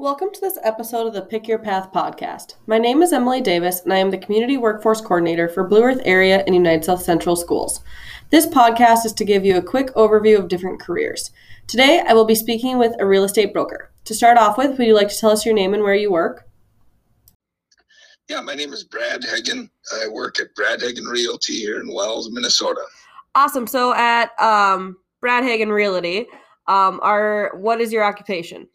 Welcome to this episode of the Pick Your Path podcast. My name is Emily Davis, and I am the Community Workforce Coordinator for Blue Earth Area and United South Central Schools. This podcast is to give you a quick overview of different careers. Today, I will be speaking with a real estate broker. To start off with, would you like to tell us your name and where you work? Yeah, my name is Brad Hagen. I work at Brad Hagen Realty here in Wells, Minnesota. Awesome. So at um, Brad Hagen Realty, um, are what is your occupation?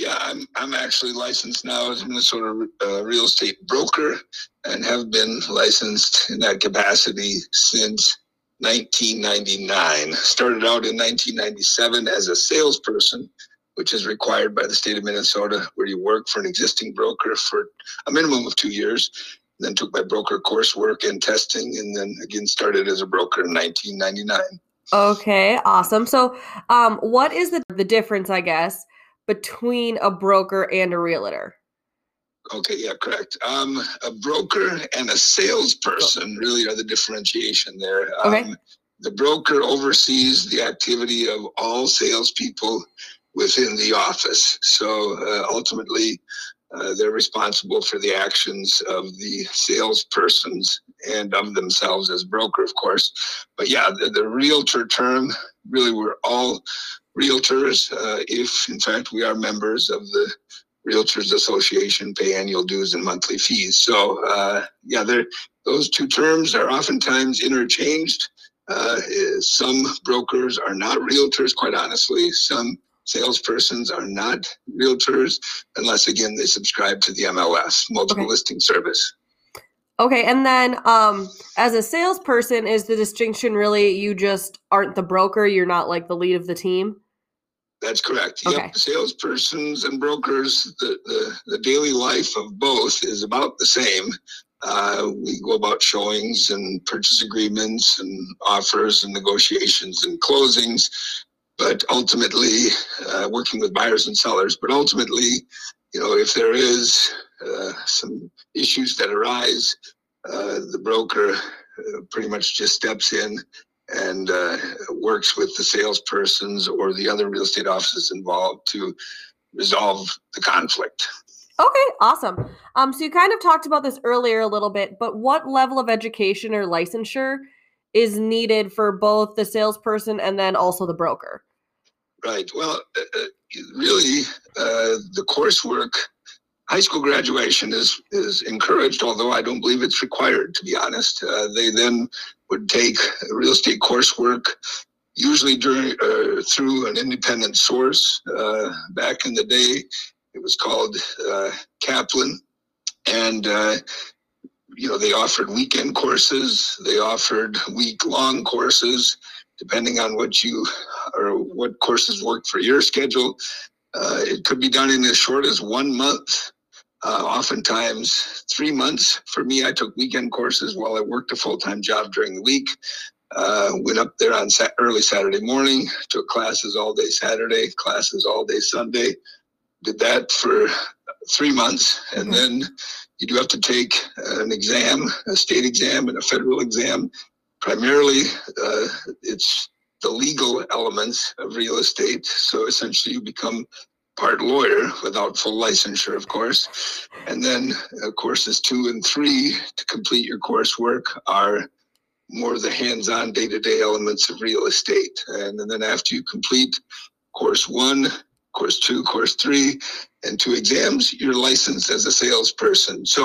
Yeah, I'm I'm actually licensed now as a Minnesota uh, real estate broker and have been licensed in that capacity since 1999. Started out in 1997 as a salesperson, which is required by the state of Minnesota, where you work for an existing broker for a minimum of two years. Then took my broker coursework and testing, and then again started as a broker in 1999. Okay, awesome. So, um, what is the the difference, I guess, between a broker and a realtor? Okay, yeah, correct. Um, a broker and a salesperson really are the differentiation there. Okay. Um, the broker oversees the activity of all salespeople within the office. So uh, ultimately, uh, they're responsible for the actions of the salespersons and of themselves as broker, of course. But yeah, the, the realtor term really we're all realtors uh, if, in fact, we are members of the Realtors Association, pay annual dues and monthly fees. So uh, yeah, those two terms are oftentimes interchanged. Uh, some brokers are not realtors, quite honestly. Some salespersons are not realtors unless again they subscribe to the MLS multiple Okay. listing service. Okay, and then um, as a salesperson, is the distinction really you just aren't the broker? You're not like the lead of the team. That's correct. Okay. Yep. Salespersons and brokers, the, the, the daily life of both is about the same. Uh, we go about showings and purchase agreements and offers and negotiations and closings, but ultimately uh, working with buyers and sellers. But ultimately, you know, if there is uh, some issues that arise, uh, the broker uh, pretty much just steps in and uh, works with the salespersons or the other real estate offices involved to resolve the conflict. Okay, awesome. Um, so you kind of talked about this earlier a little bit, but what level of education or licensure is needed for both the salesperson and then also the broker? Right. Well, uh, uh, really, uh, the coursework, high school graduation is is encouraged, although I don't believe it's required. To be honest, uh, they then would take real estate coursework, usually during uh, through an independent source. Uh, back in the day, it was called uh, Kaplan, and uh, you know they offered weekend courses, they offered week long courses, depending on what you or what courses work for your schedule. Uh, it could be done in as short as one month. Uh, oftentimes, three months. For me, I took weekend courses while I worked a full time job during the week. Uh, went up there on sa- early Saturday morning, took classes all day Saturday, classes all day Sunday. Did that for three months. And Mhm. then you do have to take an exam, a state exam and a federal exam. Primarily, uh, it's the legal elements of real estate. So essentially, you become part lawyer without full licensure, of course. And then uh, courses two and three to complete your coursework are more of the hands-on day-to-day elements of real estate. And then after you complete course one, course two, course three, and two exams, you're licensed as a salesperson. So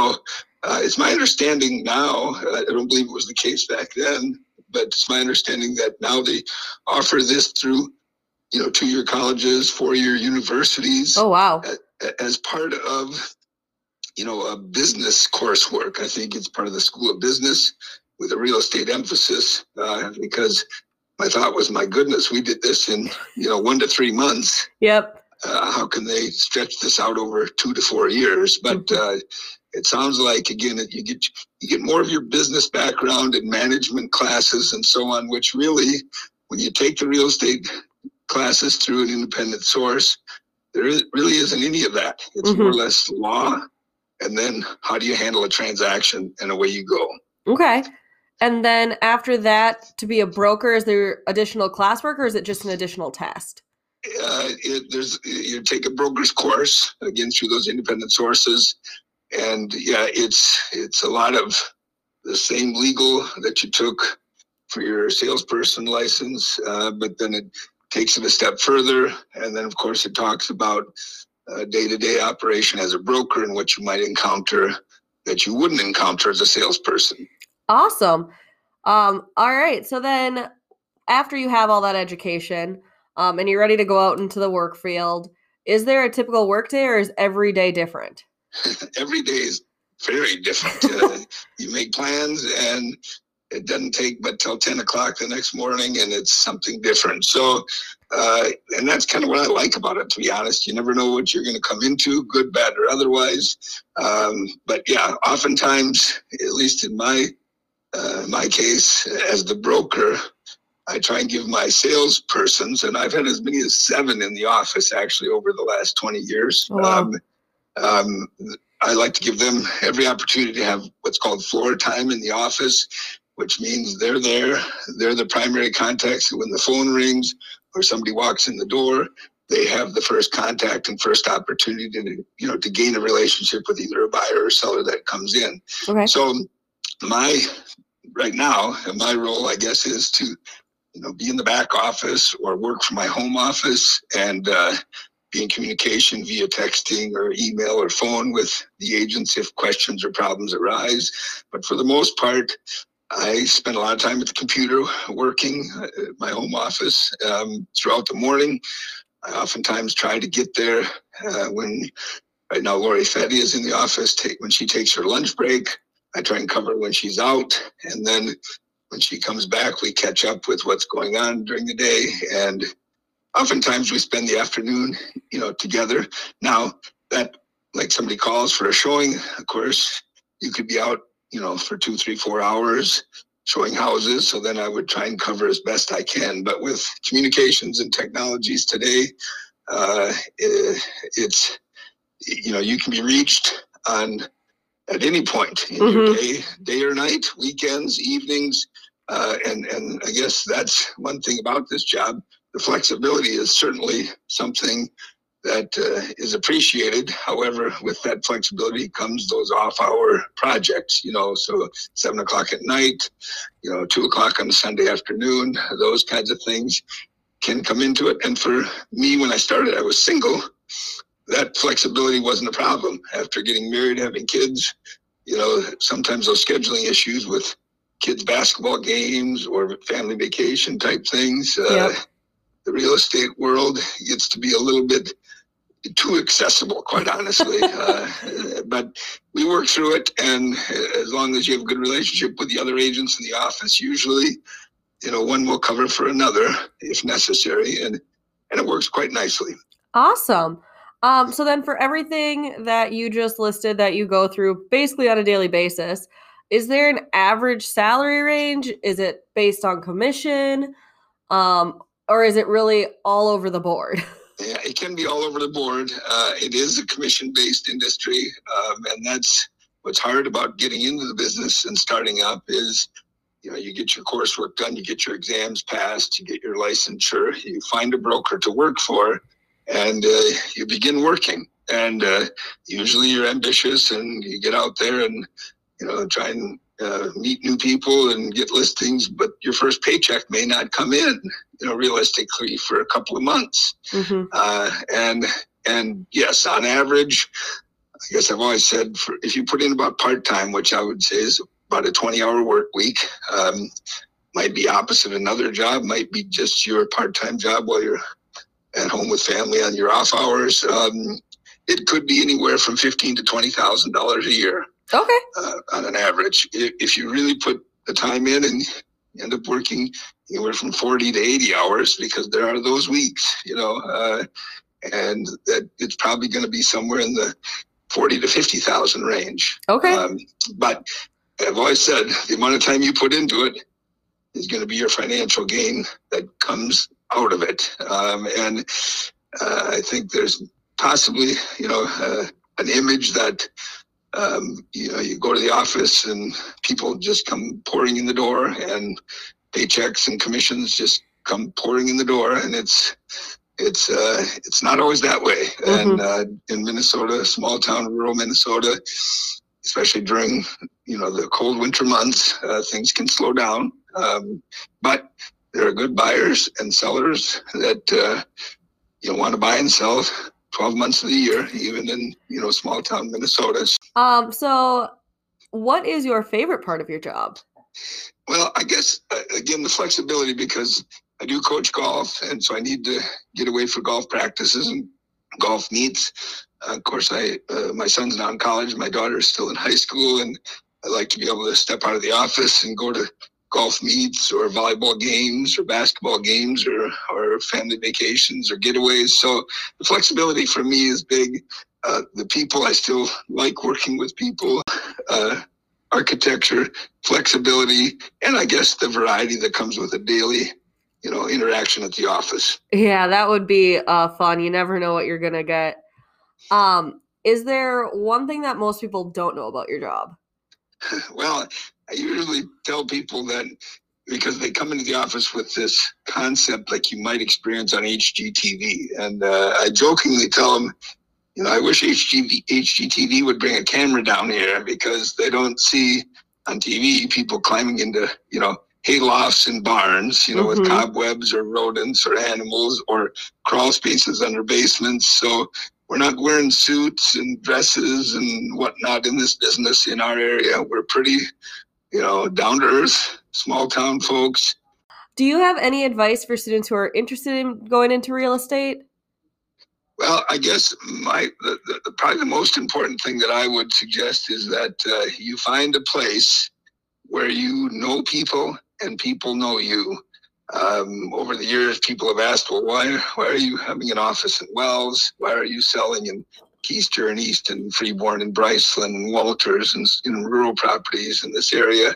uh, it's my understanding now, I don't believe it was the case back then, but it's my understanding that now they offer this through, you know, two-year colleges, four-year universities Oh wow. as part of, you know, a business coursework. I think it's part of the School of Business with a real estate emphasis, uh, because my thought was, my goodness, we did this in, you know, one to three months Yep. uh, how can they stretch this out over two to four years? But uh, it sounds like again that you get you get more of your business background and management classes and so on, which really, when you take the real estate classes through an independent source, there is, really isn't any of that. It's more or less law, and then how do you handle a transaction, and away you go. Okay. And then after that, to be a broker, is there additional classwork or is it just an additional test? uh, it, there's you take a broker's course again through those independent sources, and yeah, it's it's a lot of the same legal that you took for your salesperson license, uh, but then it takes it a step further, and then of course it talks about day to day operation as a broker and what you might encounter that you wouldn't encounter as a salesperson. Awesome. Um, all right. So then, after you have all that education um, and you're ready to go out into the work field, is there a typical work day or is every day different? every day is very different. uh, you make plans and it doesn't take but till 10 o'clock the next morning and it's something different. So, uh, and that's kind of what I like about it, to be honest. You never know what you're going to come into, good, bad, or otherwise. Um, but yeah, oftentimes, at least in my uh, my case, as the broker, I try and give my salespersons, and I've had as many as seven in the office actually over the last 20 years. Oh, wow. um, um, I like to give them every opportunity to have what's called floor time in the office, which means they're there. They're the primary contacts. When the phone rings or somebody walks in the door, they have the first contact and first opportunity to, you know, to gain a relationship with either a buyer or seller that comes in. Okay. So my right now, my role, I guess, is to, you know, be in the back office or work from my home office and uh, be in communication via texting or email or phone with the agents if questions or problems arise. But for the most part, I spend a lot of time at the computer working at my home office um, throughout the morning. I oftentimes try to get there uh, when, right now, Lori Fetty is in the office. Take when she takes her lunch break. I try and cover when she's out, and then when she comes back, we catch up with what's going on during the day. And oftentimes we spend the afternoon, you know, together. Now that, like somebody calls for a showing, of course, you could be out, you know, for two, three, four hours showing houses. So then I would try and cover as best I can. But with communications and technologies today, uh, it, it's, you know, you can be reached on at any point in mm-hmm. your day, day or night, weekends, evenings. Uh, and, and I guess that's one thing about this job. The flexibility is certainly something that uh, is appreciated. However, with that flexibility comes those off-hour projects. You know, so seven o'clock at night, you know, two o'clock on a Sunday afternoon, those kinds of things can come into it. And for me, when I started, I was single, that flexibility wasn't a problem. After getting married, having kids, you know, sometimes those scheduling issues with kids' basketball games or family vacation type things, uh, yep. the real estate world gets to be a little bit too accessible, quite honestly. uh, but we work through it, and as long as you have a good relationship with the other agents in the office, usually, you know, one will cover for another if necessary, and and it works quite nicely. Awesome. Um, so then for everything that you just listed that you go through basically on a daily basis, is there an average salary range? Is it based on commission? Um, or is it really all over the board? Yeah, it can be all over the board. Uh, it is a commission based industry. Um, and that's what's hard about getting into the business and starting up is you know you get your coursework done you get your exams passed you get your licensure you find a broker to work for and uh, you begin working. And uh, usually you're ambitious and you get out there and you know try and uh, meet new people and get listings, but your first paycheck may not come in, you know, realistically for a couple of months. Mm-hmm. Uh, and and yes, on average, I guess I've always said for, if you put in about part time, which I would say is about a 20 hour work week, um, might be opposite another job, might be just your part time job while you're at home with family on your off hours. Um, it could be anywhere from fifteen to twenty thousand dollars a year. Okay. Uh, on an average, if you really put the time in and end up working anywhere from forty to eighty hours, because there are those weeks, you know, uh, and that it's probably going to be somewhere in the forty to fifty thousand range. Okay. Um, but I've always said the amount of time you put into it is going to be your financial gain that comes out of it. Um, and uh, I think there's possibly, you know, uh, an image that, um, you know, you go to the office and people just come pouring in the door and paychecks and commissions just come pouring in the door. And it's, it's uh, it's not always that way. Mm-hmm. And uh, in Minnesota, small town, rural Minnesota, especially during you know the cold winter months, uh, things can slow down. Um, but there are good buyers and sellers that uh, you know, want to buy and sell 12 months of the year, even in you know small town Minnesota. Um. So, what is your favorite part of your job? Well, I guess uh, again the flexibility because I do coach golf, and so I need to get away for golf practices and golf meets. Uh, of course, I uh, my son's now in college, my daughter is still in high school, and I like to be able to step out of the office and go to golf meets or volleyball games or basketball games or, or family vacations or getaways. So the flexibility for me is big. Uh, the people, I still like working with people. Uh, architecture, flexibility, and I guess the variety that comes with a daily you know, interaction at the office. Yeah, that would be uh, fun. You never know what you're gonna get. Um, is there one thing that most people don't know about your job? well, I usually tell people that because they come into the office with this concept like you might experience on HGTV, and uh, I jokingly tell them, you know, I wish HGV, HGTV would bring a camera down here because they don't see on TV people climbing into, you know, haylofts and barns, you know, mm-hmm. with cobwebs or rodents or animals or crawl spaces under basements. So we're not wearing suits and dresses and whatnot in this business in our area. We're pretty, you know, down to earth, small town folks. Do you have any advice for students who are interested in going into real estate? Well, I guess my the, the, probably the most important thing that I would suggest is that uh, you find a place where you know people and people know you. Um, over the years, people have asked, well, why, why are you having an office in Wells? Why are you selling in Kiester and Easton, Freeborn and Bricelyn and Walters and in rural properties in this area?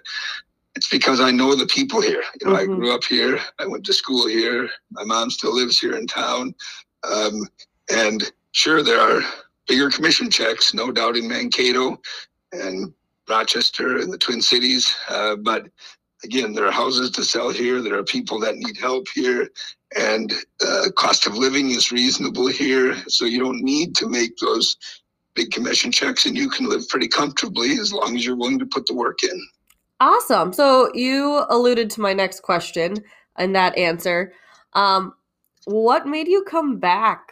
It's because I know the people here. You know, mm-hmm. I grew up here. I went to school here. My mom still lives here in town. Um, and sure, there are bigger commission checks, no doubt in Mankato and Rochester and the Twin Cities. Uh, but again, there are houses to sell here. There are people that need help here, and uh, cost of living is reasonable here. So you don't need to make those big commission checks, and you can live pretty comfortably as long as you're willing to put the work in. Awesome. So you alluded to my next question in that answer. Um, what made you come back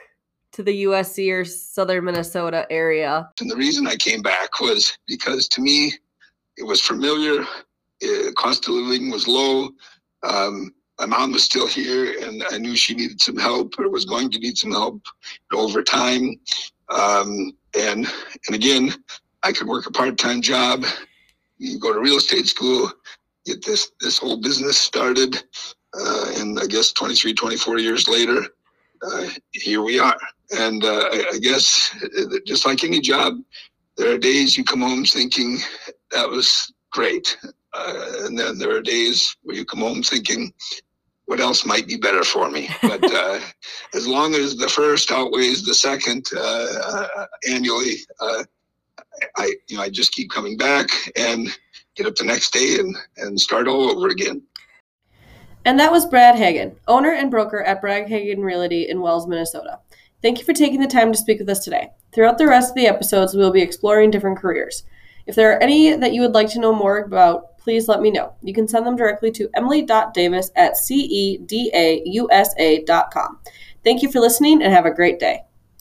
to the USC or Southern Minnesota area? And the reason I came back was because to me, it was familiar uh, cost of living was low. Um, my mom was still here, and I knew she needed some help or was going to need some help over time. Um, and and again, I could work a part time job. You go to real estate school, get this this whole business started, uh, and I guess 23, 24 years later, uh, here we are. And uh, I, I guess uh, just like any job, there are days you come home thinking that was great. Uh, and then there are days where you come home thinking, what else might be better for me? But uh, as long as the first outweighs the second uh, uh annually, uh, I you know I just keep coming back and get up the next day and, and start all over again. And that was Brad Hagen, owner and broker at Brad Hagen Realty in Wells, Minnesota. Thank you for taking the time to speak with us today. Throughout the rest of the episodes, we will be exploring different careers. If there are any that you would like to know more about, please let me know. You can send them directly to emily.davis at cedausa.com. Thank you for listening and have a great day.